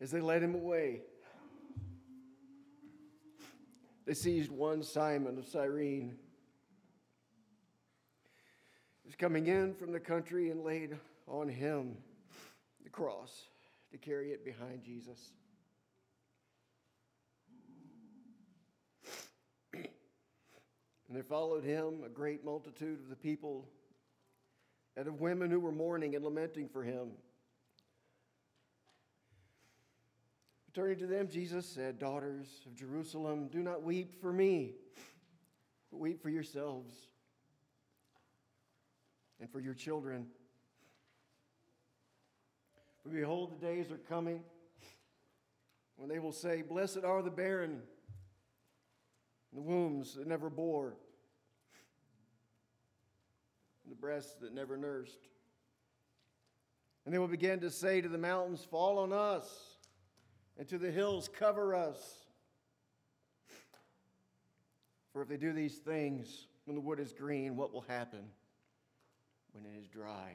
as they led him away, they seized one Simon of Cyrene. He was coming in from the country and laid on him the cross to carry it behind Jesus. And there followed him a great multitude of the people and of women who were mourning and lamenting for him. Turning to them, Jesus said, Daughters of Jerusalem, do not weep for me, but weep for yourselves and for your children. For behold, the days are coming when they will say, Blessed are the barren, the wombs that never bore, the breasts that never nursed. And they will begin to say to the mountains, Fall on us and to the hills, cover us. For if they do these things when the wood is green, what will happen when it is dry?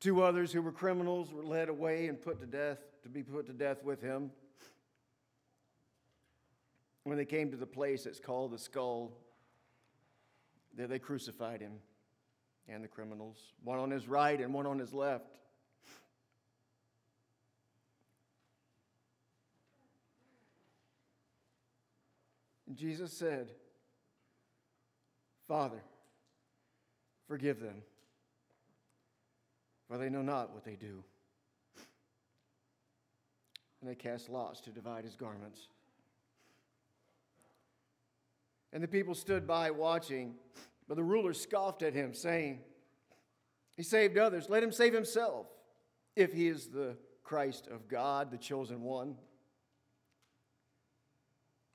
Two others who were criminals were led away and put to death, to be put to death with him. When they came to the place that's called the skull, there they crucified him and the criminals, one on his right and one on his left. And Jesus said, Father, forgive them, for they know not what they do. And they cast lots to divide his garments. And the people stood by watching, but the ruler scoffed at him, saying, He saved others, let him save himself, if he is the Christ of God, the chosen one.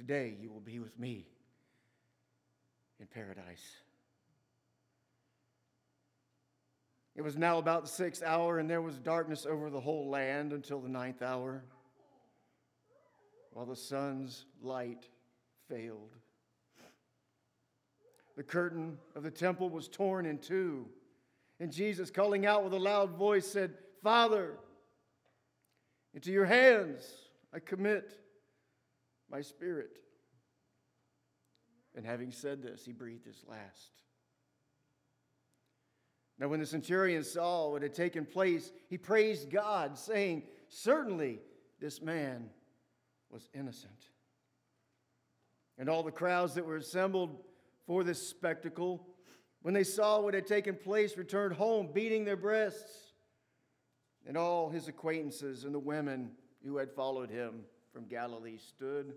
Today you will be with me in paradise. It was now about the sixth hour, and there was darkness over the whole land until the ninth hour, while the sun's light failed. The curtain of the temple was torn in two, and Jesus, calling out with a loud voice, said, Father, into your hands I commit my spirit. And having said this, he breathed his last. Now, when the centurion saw what had taken place, he praised God, saying, Certainly this man was innocent. And all the crowds that were assembled for this spectacle, when they saw what had taken place, returned home, beating their breasts. And all his acquaintances and the women who had followed him from Galilee stood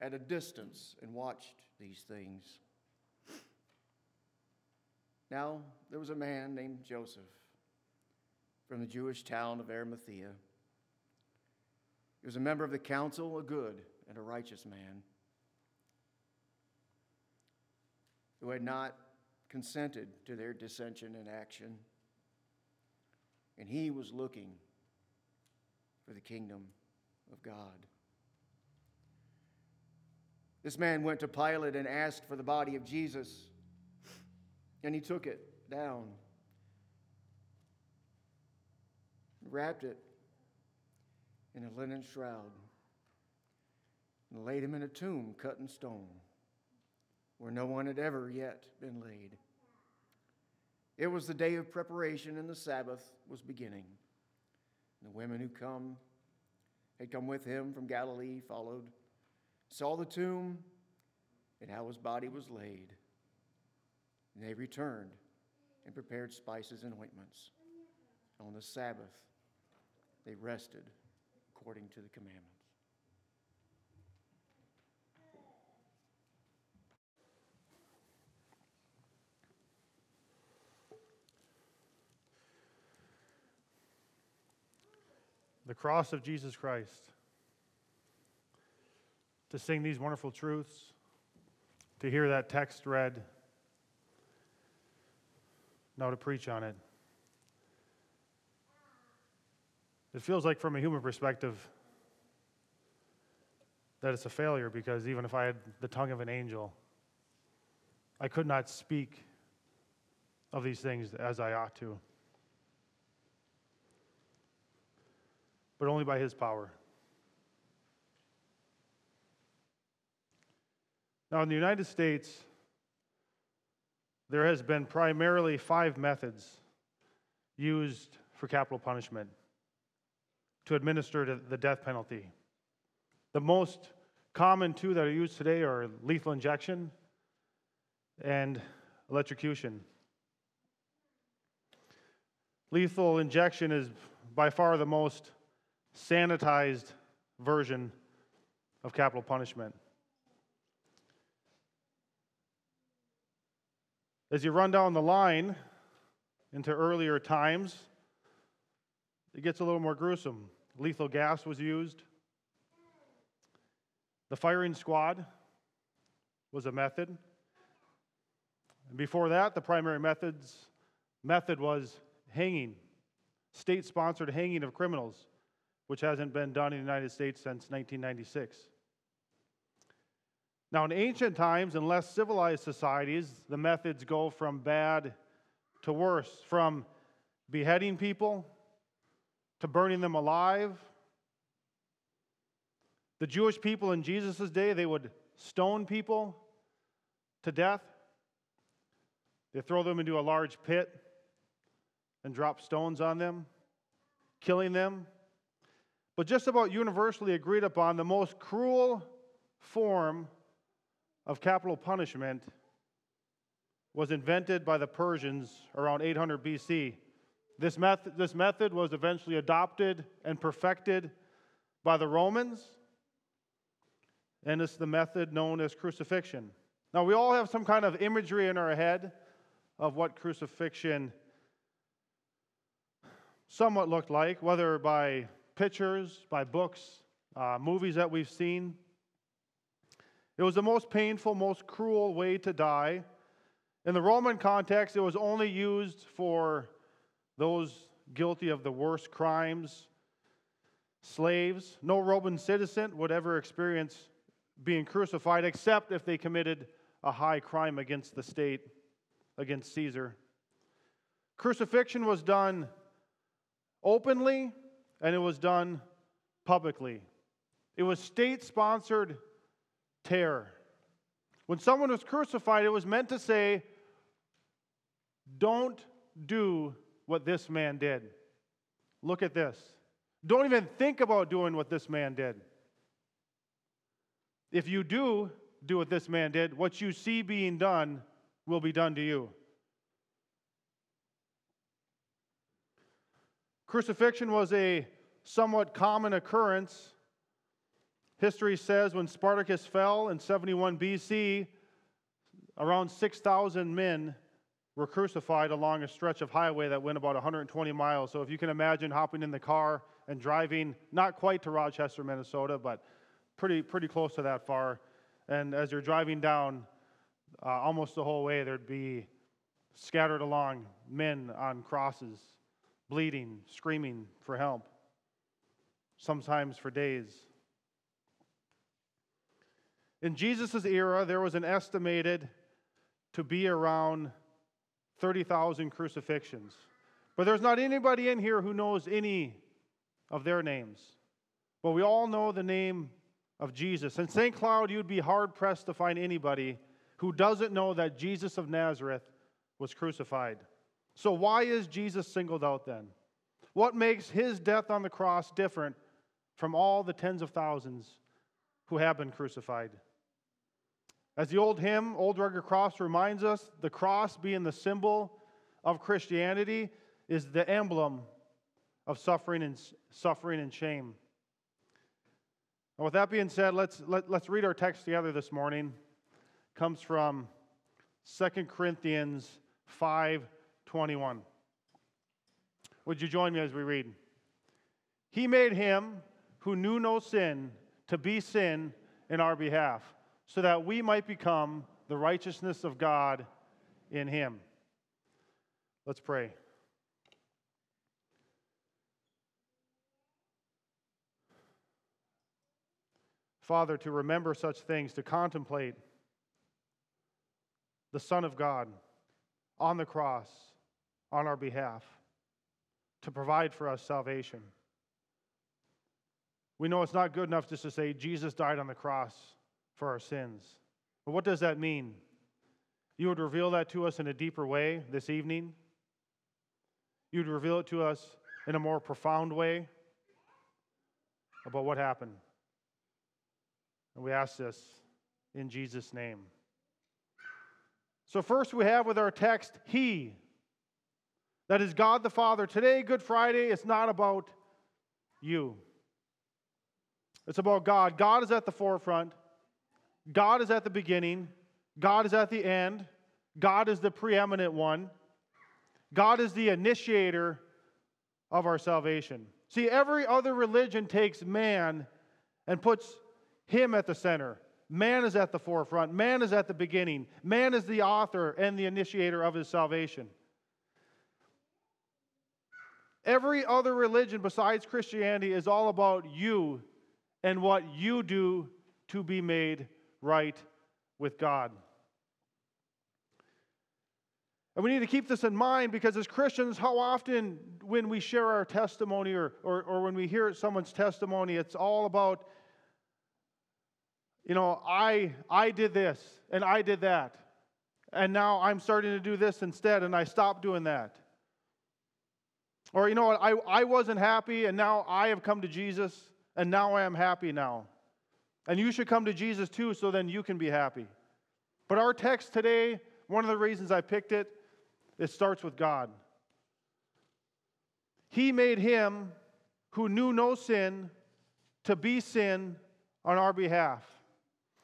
at a distance and watched these things. Now, there was a man named Joseph from the Jewish town of Arimathea. He was a member of the council, a good and a righteous man who had not consented to their dissension and action. And he was looking for the kingdom of God. This man went to Pilate and asked for the body of Jesus, and he took it down, wrapped it in a linen shroud, and laid him in a tomb cut in stone where no one had ever yet been laid. It was the day of preparation, and the Sabbath was beginning. And the women who come had come with him from Galilee followed saw the tomb and how his body was laid. And they returned and prepared spices and ointments. On the Sabbath, they rested according to the commandments. The cross of Jesus Christ. To sing these wonderful truths, to hear that text read, now to preach on it. It feels like, from a human perspective, that it's a failure because even if I had the tongue of an angel, I could not speak of these things as I ought to. But only by His power. Now, in the United States, there has been primarily five methods used for capital punishment to administer the death penalty. The most common two that are used today are lethal injection and electrocution. Lethal injection is by far the most sanitized version of capital punishment. As you run down the line into earlier times, it gets a little more gruesome. Lethal gas was used. The firing squad was a method. And before that, the primary methods method was hanging, state-sponsored hanging of criminals, which hasn't been done in the United States since 1996. Now, in ancient times and less civilized societies, the methods go from bad to worse, from beheading people to burning them alive. The Jewish people in Jesus' day, they would stone people to death. They throw them into a large pit and drop stones on them, killing them. But just about universally agreed upon, the most cruel form of capital punishment was invented by the Persians around 800 BC. This method, this method was eventually adopted and perfected by the Romans, and it's the method known as crucifixion. Now, we all have some kind of imagery in our head of what crucifixion somewhat looked like, whether by pictures, by books, uh, movies that we've seen. It was the most painful, most cruel way to die. In the Roman context, it was only used for those guilty of the worst crimes, slaves. No Roman citizen would ever experience being crucified except if they committed a high crime against the state, against Caesar. Crucifixion was done openly and it was done publicly. It was state sponsored terror. When someone was crucified, it was meant to say, Don't do what this man did. Look at this. Don't even think about doing what this man did. If you do do what this man did, what you see being done will be done to you. Crucifixion was a somewhat common occurrence History says when Spartacus fell in 71 BC, around 6,000 men were crucified along a stretch of highway that went about 120 miles. So if you can imagine hopping in the car and driving, not quite to Rochester, Minnesota, but pretty, pretty close to that far. And as you're driving down, uh, almost the whole way, there'd be scattered along men on crosses, bleeding, screaming for help, sometimes for days. In Jesus' era, there was an estimated to be around 30,000 crucifixions. But there's not anybody in here who knows any of their names. But we all know the name of Jesus. In St. Cloud, you'd be hard pressed to find anybody who doesn't know that Jesus of Nazareth was crucified. So, why is Jesus singled out then? What makes his death on the cross different from all the tens of thousands who have been crucified. As the old hymn, Old Rugged Cross, reminds us, the cross being the symbol of Christianity is the emblem of suffering and, suffering and shame. And with that being said, let's, let, let's read our text together this morning. It comes from 2 Corinthians 5:21. Would you join me as we read? He made him who knew no sin to be sin in our behalf, so that we might become the righteousness of God in him. Let's pray. Father, to remember such things, to contemplate the Son of God on the cross on our behalf, to provide for us salvation. We know it's not good enough just to say Jesus died on the cross for our sins. But what does that mean? You would reveal that to us in a deeper way this evening. You'd reveal it to us in a more profound way about what happened. And we ask this in Jesus' name. So, first we have with our text, He. That is God the Father. Today, Good Friday, it's not about you, it's about God. God is at the forefront, God is at the beginning, God is at the end, God is the preeminent one, God is the initiator of our salvation. See, every other religion takes man and puts him at the center. Man is at the forefront. Man is at the beginning. Man is the author and the initiator of his salvation. Every other religion besides Christianity is all about you and what you do to be made right with God. And we need to keep this in mind because as Christians, how often when we share our testimony or, or, or when we hear someone's testimony, it's all about you know, I, I did this and I did that. And now I'm starting to do this instead and I stopped doing that. Or, you know what, I, I wasn't happy and now I have come to Jesus and now I am happy now. And you should come to Jesus too so then you can be happy. But our text today, one of the reasons I picked it, it starts with God. He made him who knew no sin to be sin on our behalf.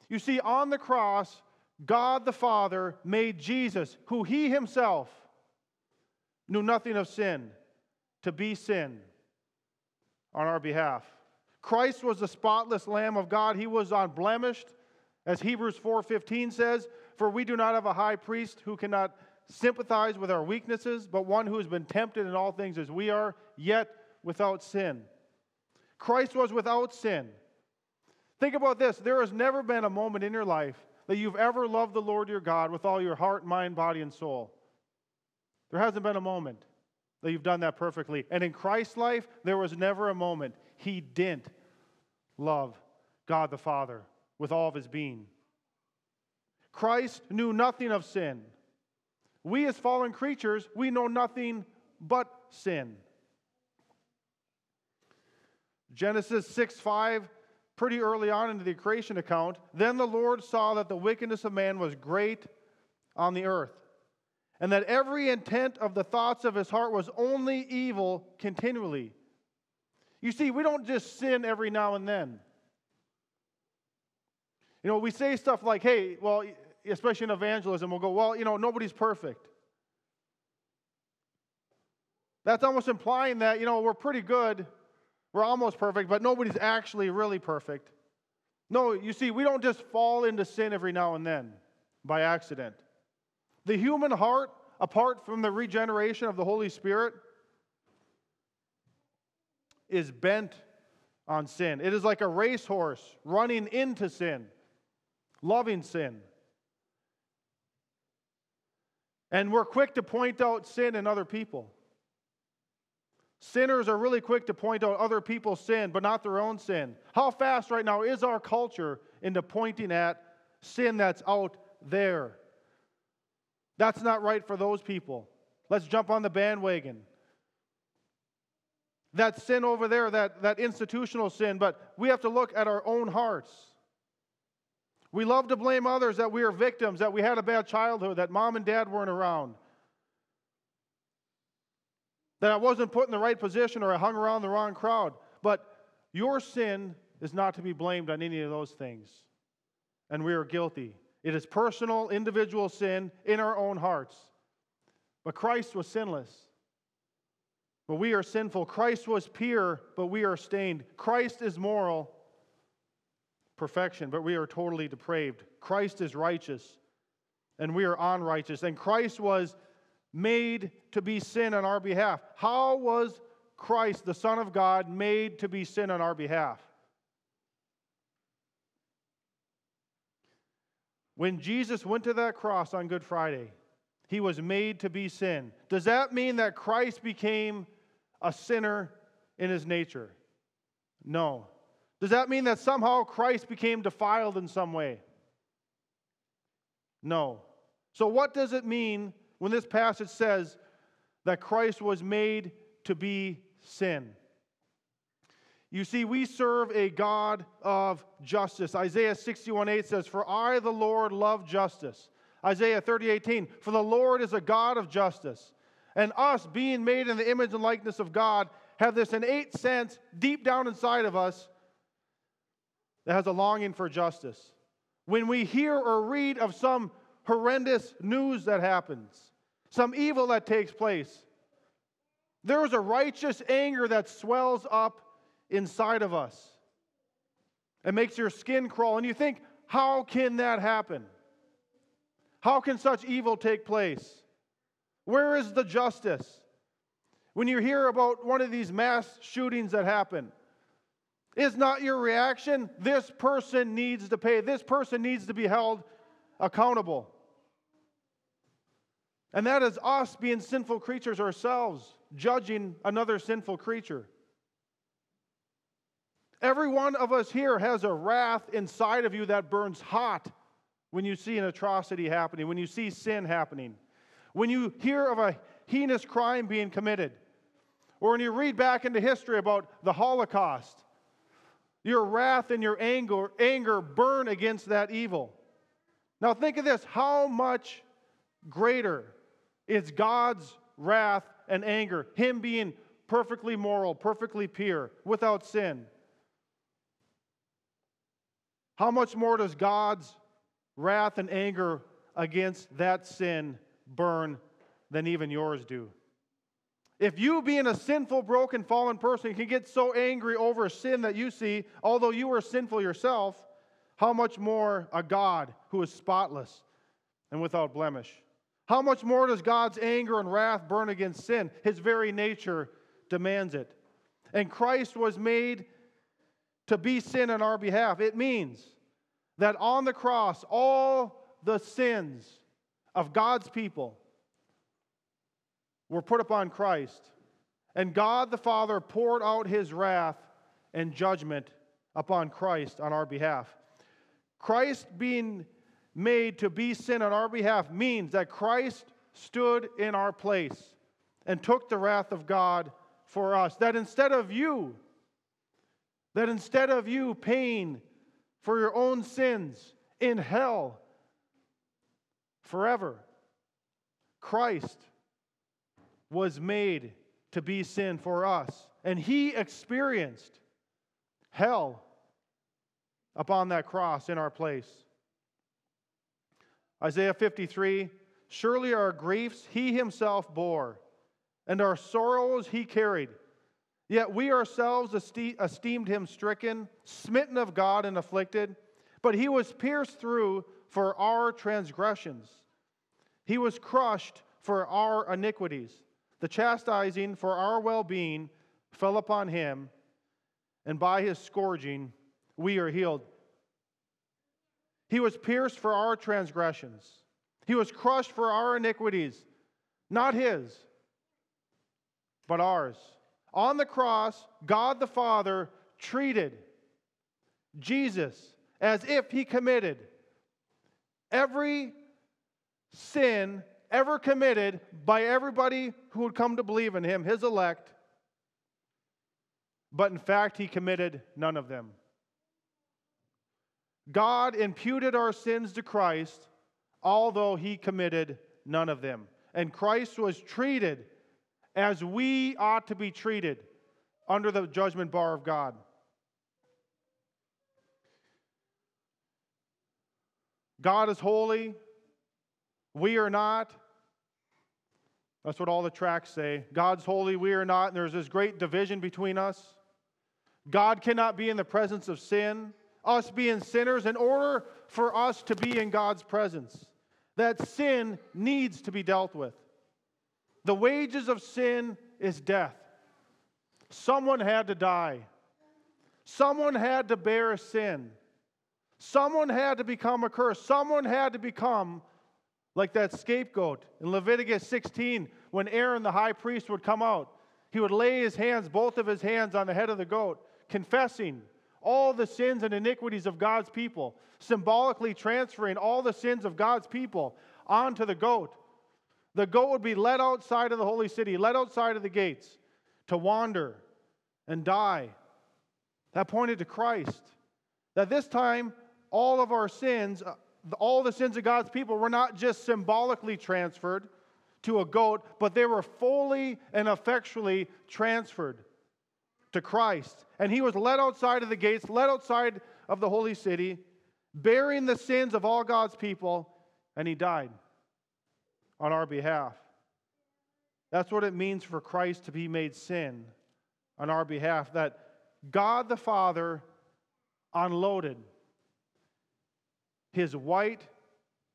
You see, on the cross, God the Father made Jesus, who he himself knew nothing of sin, to be sin on our behalf. Christ was the spotless lamb of God. He was unblemished, as Hebrews 4:15 says, "For we do not have a high priest who cannot sympathize with our weaknesses, but one who has been tempted in all things as we are, yet without sin." Christ was without sin. Think about this there has never been a moment in your life that you've ever loved the Lord your God with all your heart, mind, body, and soul. There hasn't been a moment that you've done that perfectly. And in Christ's life, there was never a moment he didn't love God the Father with all of his being. Christ knew nothing of sin. We, as fallen creatures, we know nothing but sin. Genesis 6 5 pretty early on into the creation account. Then the Lord saw that the wickedness of man was great on the earth, and that every intent of the thoughts of his heart was only evil continually. You see, we don't just sin every now and then. You know, we say stuff like, hey, well, especially in evangelism, we'll go, well, you know, nobody's perfect. That's almost implying that, you know, we're pretty good we're almost perfect, but nobody's actually really perfect. No, you see, we don't just fall into sin every now and then by accident. The human heart, apart from the regeneration of the Holy Spirit, is bent on sin. It is like a racehorse running into sin, loving sin. And we're quick to point out sin in other people. Sinners are really quick to point out other people's sin, but not their own sin. How fast right now is our culture into pointing at sin that's out there? That's not right for those people. Let's jump on the bandwagon. That sin over there, that, that institutional sin, but we have to look at our own hearts. We love to blame others that we are victims, that we had a bad childhood, that mom and dad weren't around, that I wasn't put in the right position or I hung around the wrong crowd. But your sin is not to be blamed on any of those things. And we are guilty. It is personal, individual sin in our own hearts. But Christ was sinless. But we are sinful. Christ was pure, but we are stained. Christ is moral, perfection, but we are totally depraved. Christ is righteous, and we are unrighteous. And Christ was made to be sin on our behalf. How was Christ, the Son of God, made to be sin on our behalf? When Jesus went to that cross on Good Friday, he was made to be sin. Does that mean that Christ became a sinner in his nature? No. Does that mean that somehow Christ became defiled in some way? No. So, what does it mean when this passage says that Christ was made to be sin? You see, we serve a God of justice. Isaiah 61 8 says, For I, the Lord, love justice. Isaiah 30 18, For the Lord is a God of justice. And us, being made in the image and likeness of God, have this innate sense deep down inside of us that has a longing for justice. When we hear or read of some horrendous news that happens, some evil that takes place, there is a righteous anger that swells up inside of us. It makes your skin crawl. And you think, how can that happen? How can such evil take place? Where is the justice? When you hear about one of these mass shootings that happen, is not your reaction, this person needs to pay, this person needs to be held accountable. And that is us being sinful creatures ourselves, judging another sinful creature. Every one of us here has a wrath inside of you that burns hot when you see an atrocity happening, when you see sin happening, when you hear of a heinous crime being committed, or when you read back into history about the Holocaust your wrath and your anger, anger burn against that evil. Now think of this how much greater is God's wrath and anger, Him being perfectly moral, perfectly pure, without sin? How much more does God's wrath and anger against that sin burn than even yours do? If you, being a sinful, broken, fallen person, can get so angry over sin that you see, although you are sinful yourself, how much more a God who is spotless and without blemish? How much more does God's anger and wrath burn against sin? His very nature demands it. And Christ was made to be sin on our behalf. It means that on the cross, all the sins of God's people were put upon Christ. And God the Father poured out his wrath and judgment upon Christ on our behalf. Christ being made to be sin on our behalf means that Christ stood in our place and took the wrath of God for us. That instead of you, that instead of you paying for your own sins in hell forever, Christ was made to be sin for us. And he experienced hell upon that cross in our place. Isaiah 53 Surely our griefs he himself bore, and our sorrows he carried. Yet we ourselves esteemed him stricken, smitten of God, and afflicted. But he was pierced through for our transgressions, he was crushed for our iniquities. The chastising for our well being fell upon him, and by his scourging we are healed. He was pierced for our transgressions, he was crushed for our iniquities, not his, but ours. On the cross, God the Father treated Jesus as if he committed every sin ever committed by everybody who would come to believe in him, his elect, but in fact, he committed none of them. God imputed our sins to Christ, although he committed none of them. And Christ was treated as we ought to be treated under the judgment bar of God. God is holy, we are not. That's what all the tracts say. God's holy, we are not, and there's this great division between us. God cannot be in the presence of sin, us being sinners, in order for us to be in God's presence. That sin needs to be dealt with. The wages of sin is death. Someone had to die. Someone had to bear sin. Someone had to become a curse. Someone had to become like that scapegoat in Leviticus 16 when Aaron the high priest would come out. He would lay his hands, both of his hands, on the head of the goat, confessing all the sins and iniquities of God's people, symbolically transferring all the sins of God's people onto the goat. The goat would be led outside of the holy city, led outside of the gates to wander and die. That pointed to Christ. That this time, all of our sins, uh, all the sins of God's people, were not just symbolically transferred to a goat, but they were fully and effectually transferred to Christ. And he was led outside of the gates, led outside of the holy city, bearing the sins of all God's people, and he died on our behalf. That's what it means for Christ to be made sin on our behalf, that God the Father unloaded his white,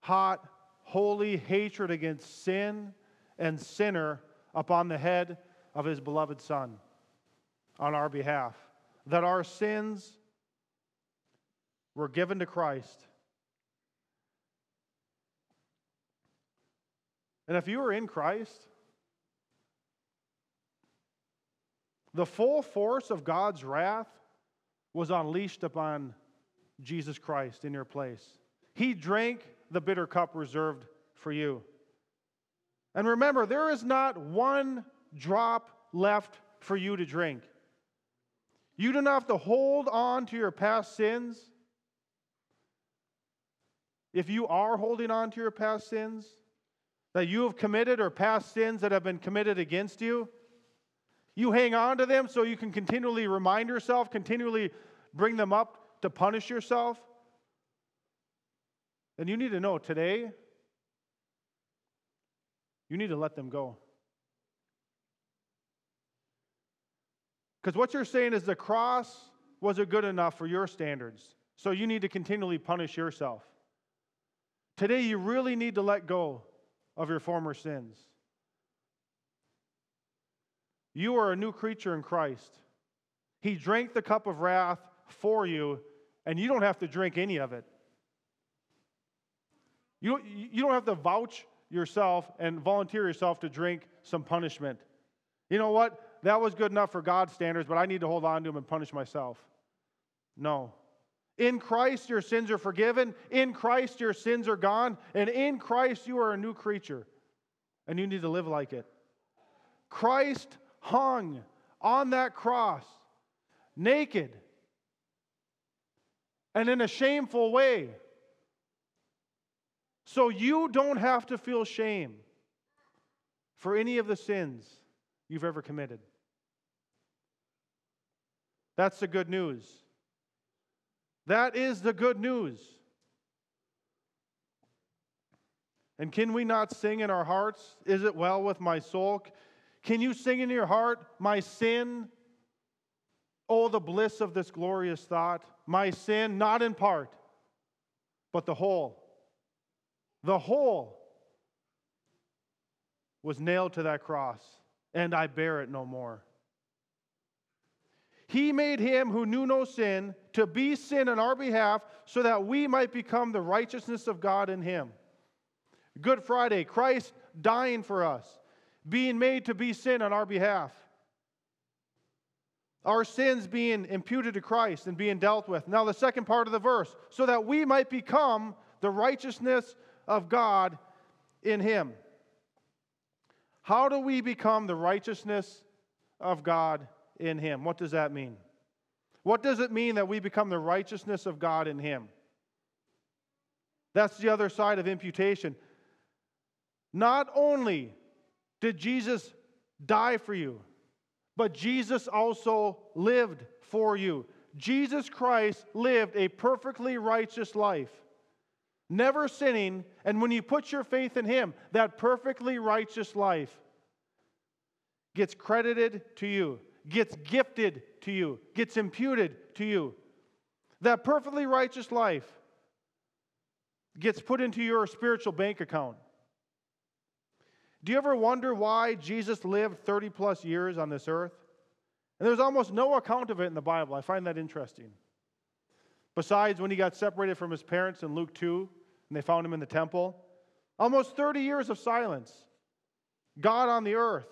hot, holy hatred against sin and sinner upon the head of his beloved Son on our behalf. That our sins were given to Christ. And if you are in Christ, the full force of God's wrath was unleashed upon Jesus Christ in your place. He drank the bitter cup reserved for you. And remember, there is not one drop left for you to drink. You do not have to hold on to your past sins. If you are holding on to your past sins that you have committed or past sins that have been committed against you, you hang on to them so you can continually remind yourself, continually bring them up to punish yourself. Then you need to know today, you need to let them go. Because what you're saying is the cross wasn't good enough for your standards. So you need to continually punish yourself. Today, you really need to let go of your former sins. You are a new creature in Christ. He drank the cup of wrath for you, and you don't have to drink any of it. You, you don't have to vouch yourself and volunteer yourself to drink some punishment. You know what? That was good enough for God's standards, but I need to hold on to them and punish myself. No. In Christ, your sins are forgiven. In Christ, your sins are gone. And in Christ, you are a new creature. And you need to live like it. Christ hung on that cross, naked, and in a shameful way. So you don't have to feel shame for any of the sins you've ever committed. That's the good news. That is the good news. And can we not sing in our hearts, Is it well with my soul? Can you sing in your heart, My sin? Oh, the bliss of this glorious thought. My sin, not in part, but the whole. The whole was nailed to that cross, and I bear it no more. He made him who knew no sin to be sin on our behalf so that we might become the righteousness of God in him. Good Friday, Christ dying for us, being made to be sin on our behalf. Our sins being imputed to Christ and being dealt with. Now, the second part of the verse, so that we might become the righteousness of God in him. How do we become the righteousness of God in him. What does that mean? What does it mean that we become the righteousness of God in him? That's the other side of imputation. Not only did Jesus die for you, but Jesus also lived for you. Jesus Christ lived a perfectly righteous life, never sinning, and when you put your faith in Him, that perfectly righteous life gets credited to you, gets gifted to you, gets imputed to you. That perfectly righteous life gets put into your spiritual bank account. Do you ever wonder why Jesus lived 30 plus years on this earth? And there's almost no account of it in the Bible. I find that interesting. Besides, when he got separated from his parents in Luke 2, and they found him in the temple, almost 30 years of silence. God on the earth.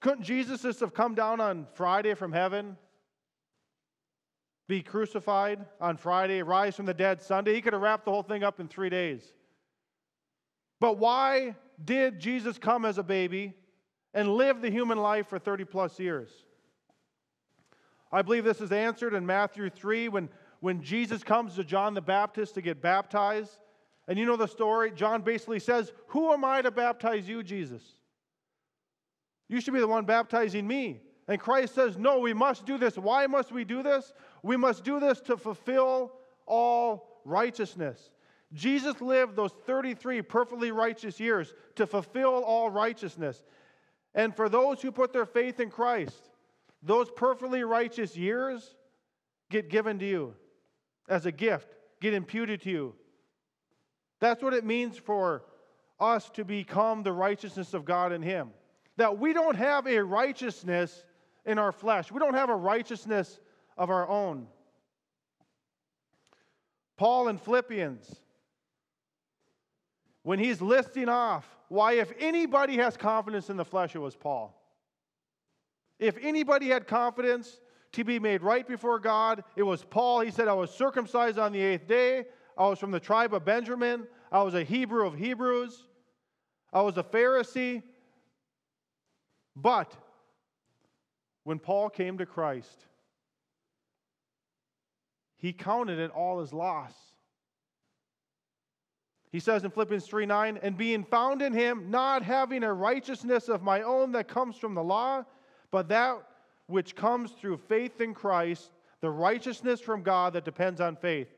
Couldn't Jesus just have come down on Friday from heaven, be crucified on Friday, rise from the dead Sunday? He could have wrapped the whole thing up in three days. But why did Jesus come as a baby and live the human life for 30 plus years? I believe this is answered in Matthew 3 when, when Jesus comes to John the Baptist to get baptized. And you know the story? John basically says, Who am I to baptize you, Jesus? You should be the one baptizing me. And Christ says, No, we must do this. Why must we do this? We must do this to fulfill all righteousness. Jesus lived those 33 perfectly righteous years to fulfill all righteousness. And for those who put their faith in Christ, those perfectly righteous years get given to you as a gift, get imputed to you. That's what it means for us to become the righteousness of God in Him. That we don't have a righteousness in our flesh, we don't have a righteousness of our own. Paul in Philippians when he's listing off why, if anybody has confidence in the flesh, it was Paul. If anybody had confidence to be made right before God, it was Paul. He said, I was circumcised on the eighth day. I was from the tribe of Benjamin. I was a Hebrew of Hebrews. I was a Pharisee. But when Paul came to Christ, he counted it all as loss he says in Philippians 3 9, and being found in him, not having a righteousness of my own that comes from the law, but that which comes through faith in Christ, the righteousness from God that depends on faith.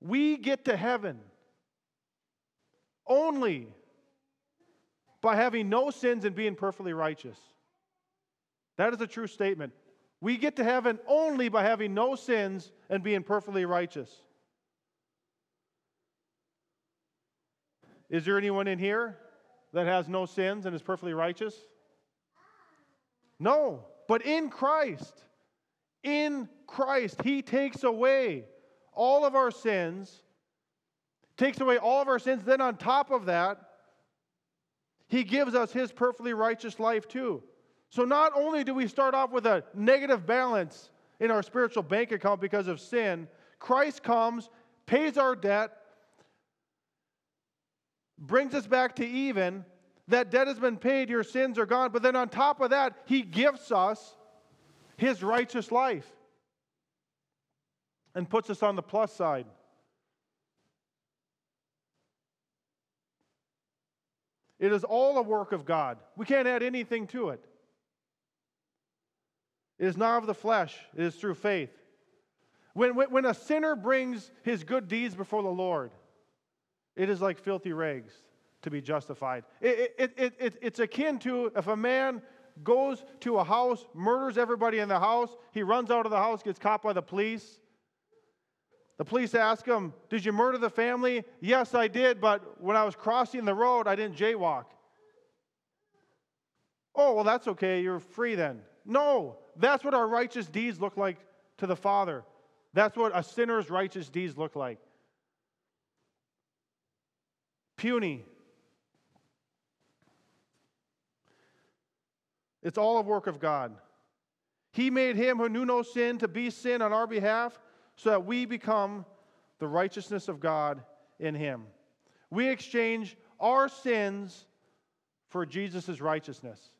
We get to heaven only by having no sins and being perfectly righteous. That is a true statement. We get to heaven only by having no sins and being perfectly righteous. Is there anyone in here that has no sins and is perfectly righteous? No. But in Christ, in Christ, He takes away all of our sins, takes away all of our sins. Then, on top of that, He gives us His perfectly righteous life too. So, not only do we start off with a negative balance in our spiritual bank account because of sin, Christ comes, pays our debt, brings us back to even. That debt has been paid, your sins are gone. But then on top of that, He gifts us His righteous life and puts us on the plus side. It is all a work of God. We can't add anything to it. It is not of the flesh, it is through faith. When, when, when a sinner brings his good deeds before the Lord, it is like filthy rags to be justified. It, it, it, it, it's akin to if a man goes to a house, murders everybody in the house, he runs out of the house, gets caught by the police. The police ask him, Did you murder the family? Yes, I did, but when I was crossing the road, I didn't jaywalk. Oh, well, that's okay. You're free then. No, that's what our righteous deeds look like to the Father. That's what a sinner's righteous deeds look like puny. It's all a work of God. He made him who knew no sin to be sin on our behalf so that we become the righteousness of God in him. We exchange our sins for Jesus' righteousness.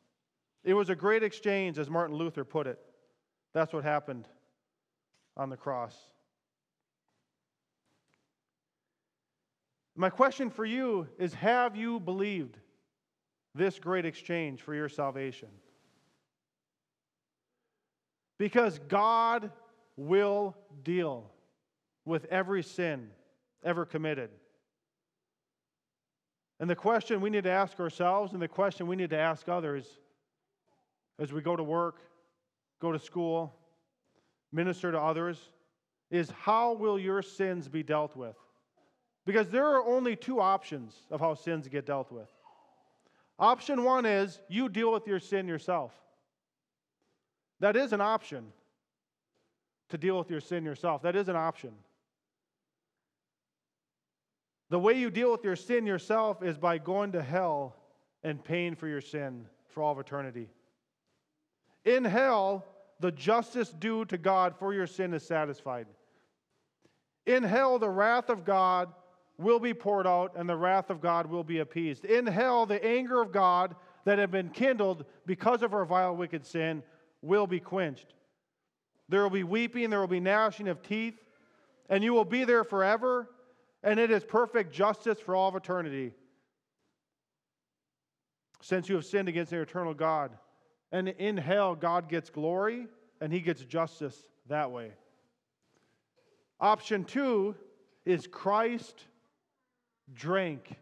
It was a great exchange, as Martin Luther put it. That's what happened on the cross. My question for you is Have you believed this great exchange for your salvation? Because God will deal with every sin ever committed. And the question we need to ask ourselves, and the question we need to ask others as we go to work, go to school, minister to others, is how will your sins be dealt with? Because there are only two options of how sins get dealt with. Option one is you deal with your sin yourself. That is an option to deal with your sin yourself. That is an option. The way you deal with your sin yourself is by going to hell and paying for your sin for all of eternity. In hell, the justice due to God for your sin is satisfied. In hell, the wrath of God will be poured out and the wrath of God will be appeased. In hell, the anger of God that had been kindled because of our vile, wicked sin will be quenched. There will be weeping, there will be gnashing of teeth, and you will be there forever, and it is perfect justice for all of eternity. Since you have sinned against the eternal God. And in hell, God gets glory and he gets justice that way. Option two is Christ drank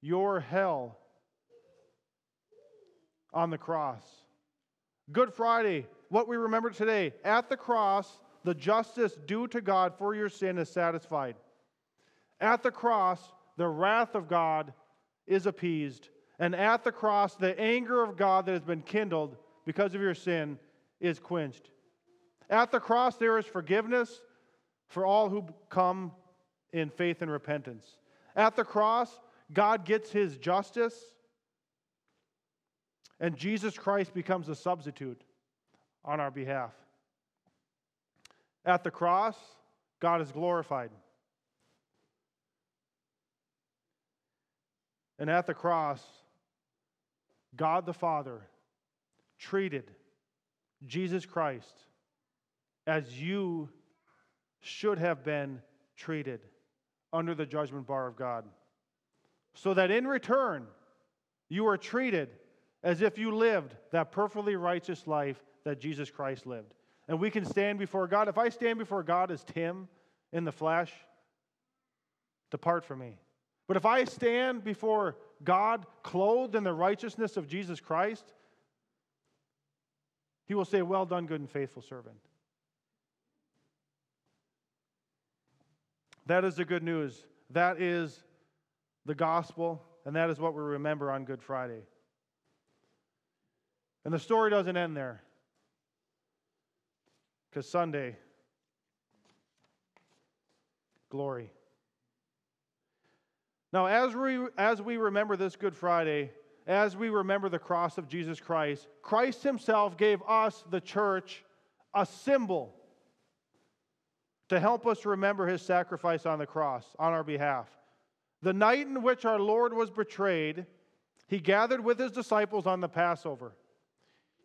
your hell on the cross. Good Friday, what we remember today. At the cross, the justice due to God for your sin is satisfied. At the cross, the wrath of God is appeased. And at the cross, the anger of God that has been kindled because of your sin is quenched. At the cross, there is forgiveness for all who come in faith and repentance. At the cross, God gets his justice, and Jesus Christ becomes a substitute on our behalf. At the cross, God is glorified. And at the cross, God the Father treated Jesus Christ as you should have been treated under the judgment bar of God. So that in return, you are treated as if you lived that perfectly righteous life that Jesus Christ lived. And we can stand before God. If I stand before God as Tim in the flesh, depart from me. But if I stand before God clothed in the righteousness of Jesus Christ, he will say, Well done, good and faithful servant. That is the good news. That is the gospel, and that is what we remember on Good Friday. And the story doesn't end there. Because Sunday, glory. Now, as we, as we remember this Good Friday, as we remember the cross of Jesus Christ, Christ Himself gave us, the church, a symbol to help us remember his sacrifice on the cross on our behalf. The night in which our Lord was betrayed, he gathered with his disciples on the Passover.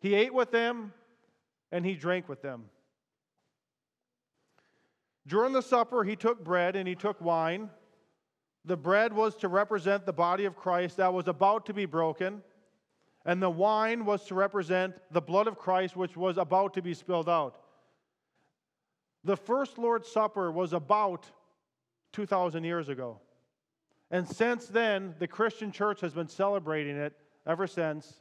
He ate with them and he drank with them. During the supper, he took bread and he took wine. The bread was to represent the body of Christ that was about to be broken, and the wine was to represent the blood of Christ, which was about to be spilled out. The first Lord's Supper was about 2,000 years ago. And since then, the Christian church has been celebrating it ever since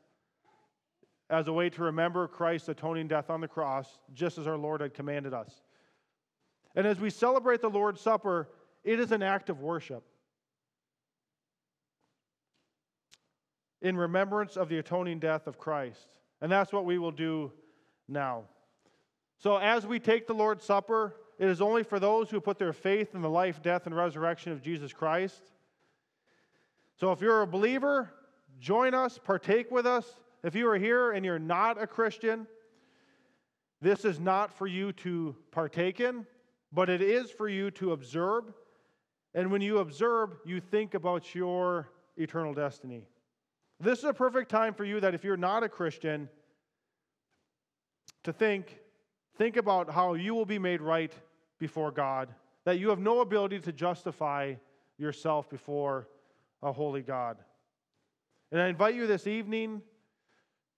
as a way to remember Christ's atoning death on the cross, just as our Lord had commanded us. And as we celebrate the Lord's Supper, it is an act of worship. In remembrance of the atoning death of Christ. And that's what we will do now. So, as we take the Lord's Supper, it is only for those who put their faith in the life, death, and resurrection of Jesus Christ. So, if you're a believer, join us, partake with us. If you are here and you're not a Christian, this is not for you to partake in, but it is for you to observe. And when you observe, you think about your eternal destiny. This is a perfect time for you that if you're not a Christian, to think think about how you will be made right before God, that you have no ability to justify yourself before a holy God. And I invite you this evening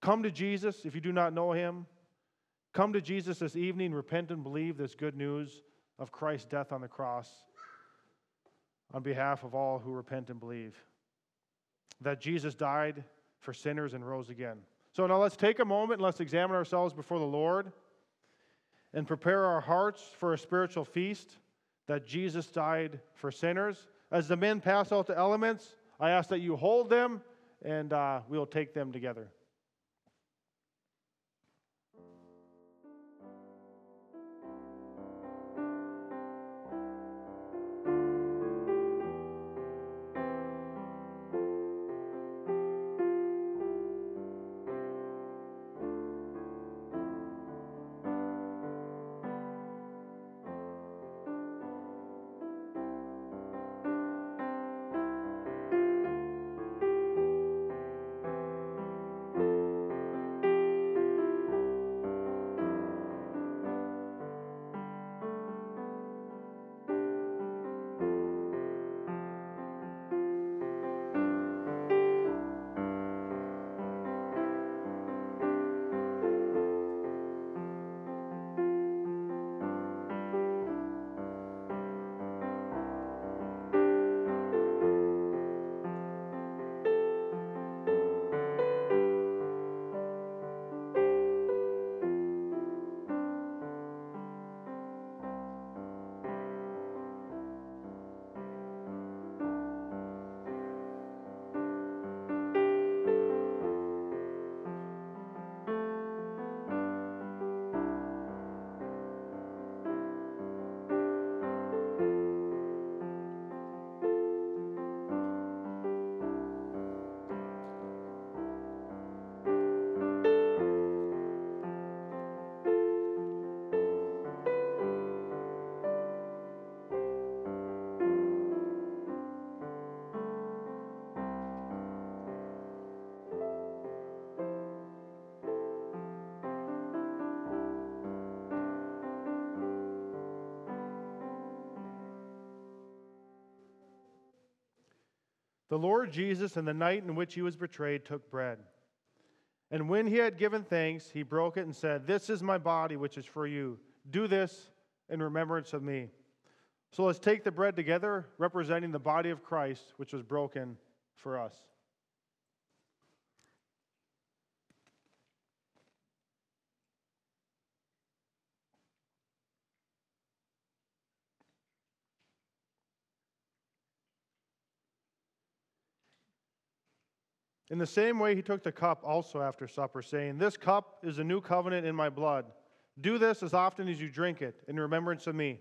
come to Jesus if you do not know him. Come to Jesus this evening, repent and believe this good news of Christ's death on the cross on behalf of all who repent and believe. That Jesus died for sinners and rose again. So now let's take a moment and let's examine ourselves before the Lord and prepare our hearts for a spiritual feast that Jesus died for sinners. As the men pass out the elements, I ask that you hold them and uh, we'll take them together. The Lord Jesus, in the night in which he was betrayed, took bread. And when he had given thanks, he broke it and said, This is my body, which is for you. Do this in remembrance of me. So let's take the bread together, representing the body of Christ, which was broken for us. In the same way, he took the cup also after supper, saying, This cup is a new covenant in my blood. Do this as often as you drink it in remembrance of me.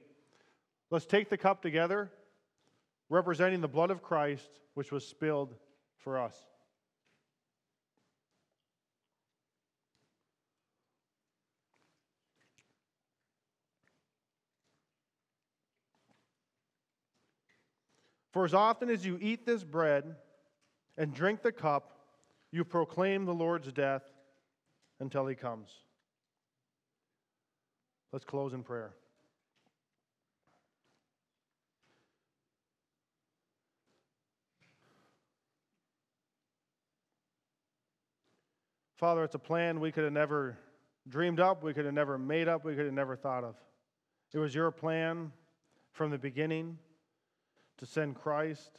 Let's take the cup together, representing the blood of Christ, which was spilled for us. For as often as you eat this bread and drink the cup, you proclaim the Lord's death until he comes. Let's close in prayer. Father, it's a plan we could have never dreamed up, we could have never made up, we could have never thought of. It was your plan from the beginning to send Christ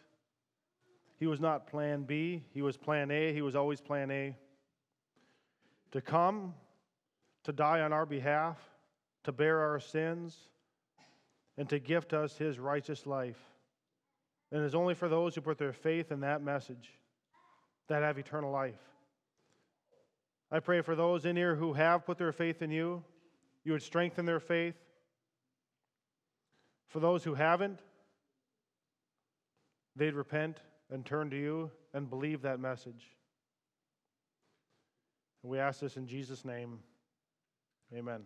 he was not plan B, he was plan A, he was always plan A. To come, to die on our behalf, to bear our sins, and to gift us his righteous life. And it is only for those who put their faith in that message that have eternal life. I pray for those in here who have put their faith in you, you would strengthen their faith. For those who haven't, they'd repent and turn to you and believe that message. And We ask this in Jesus' name. Amen.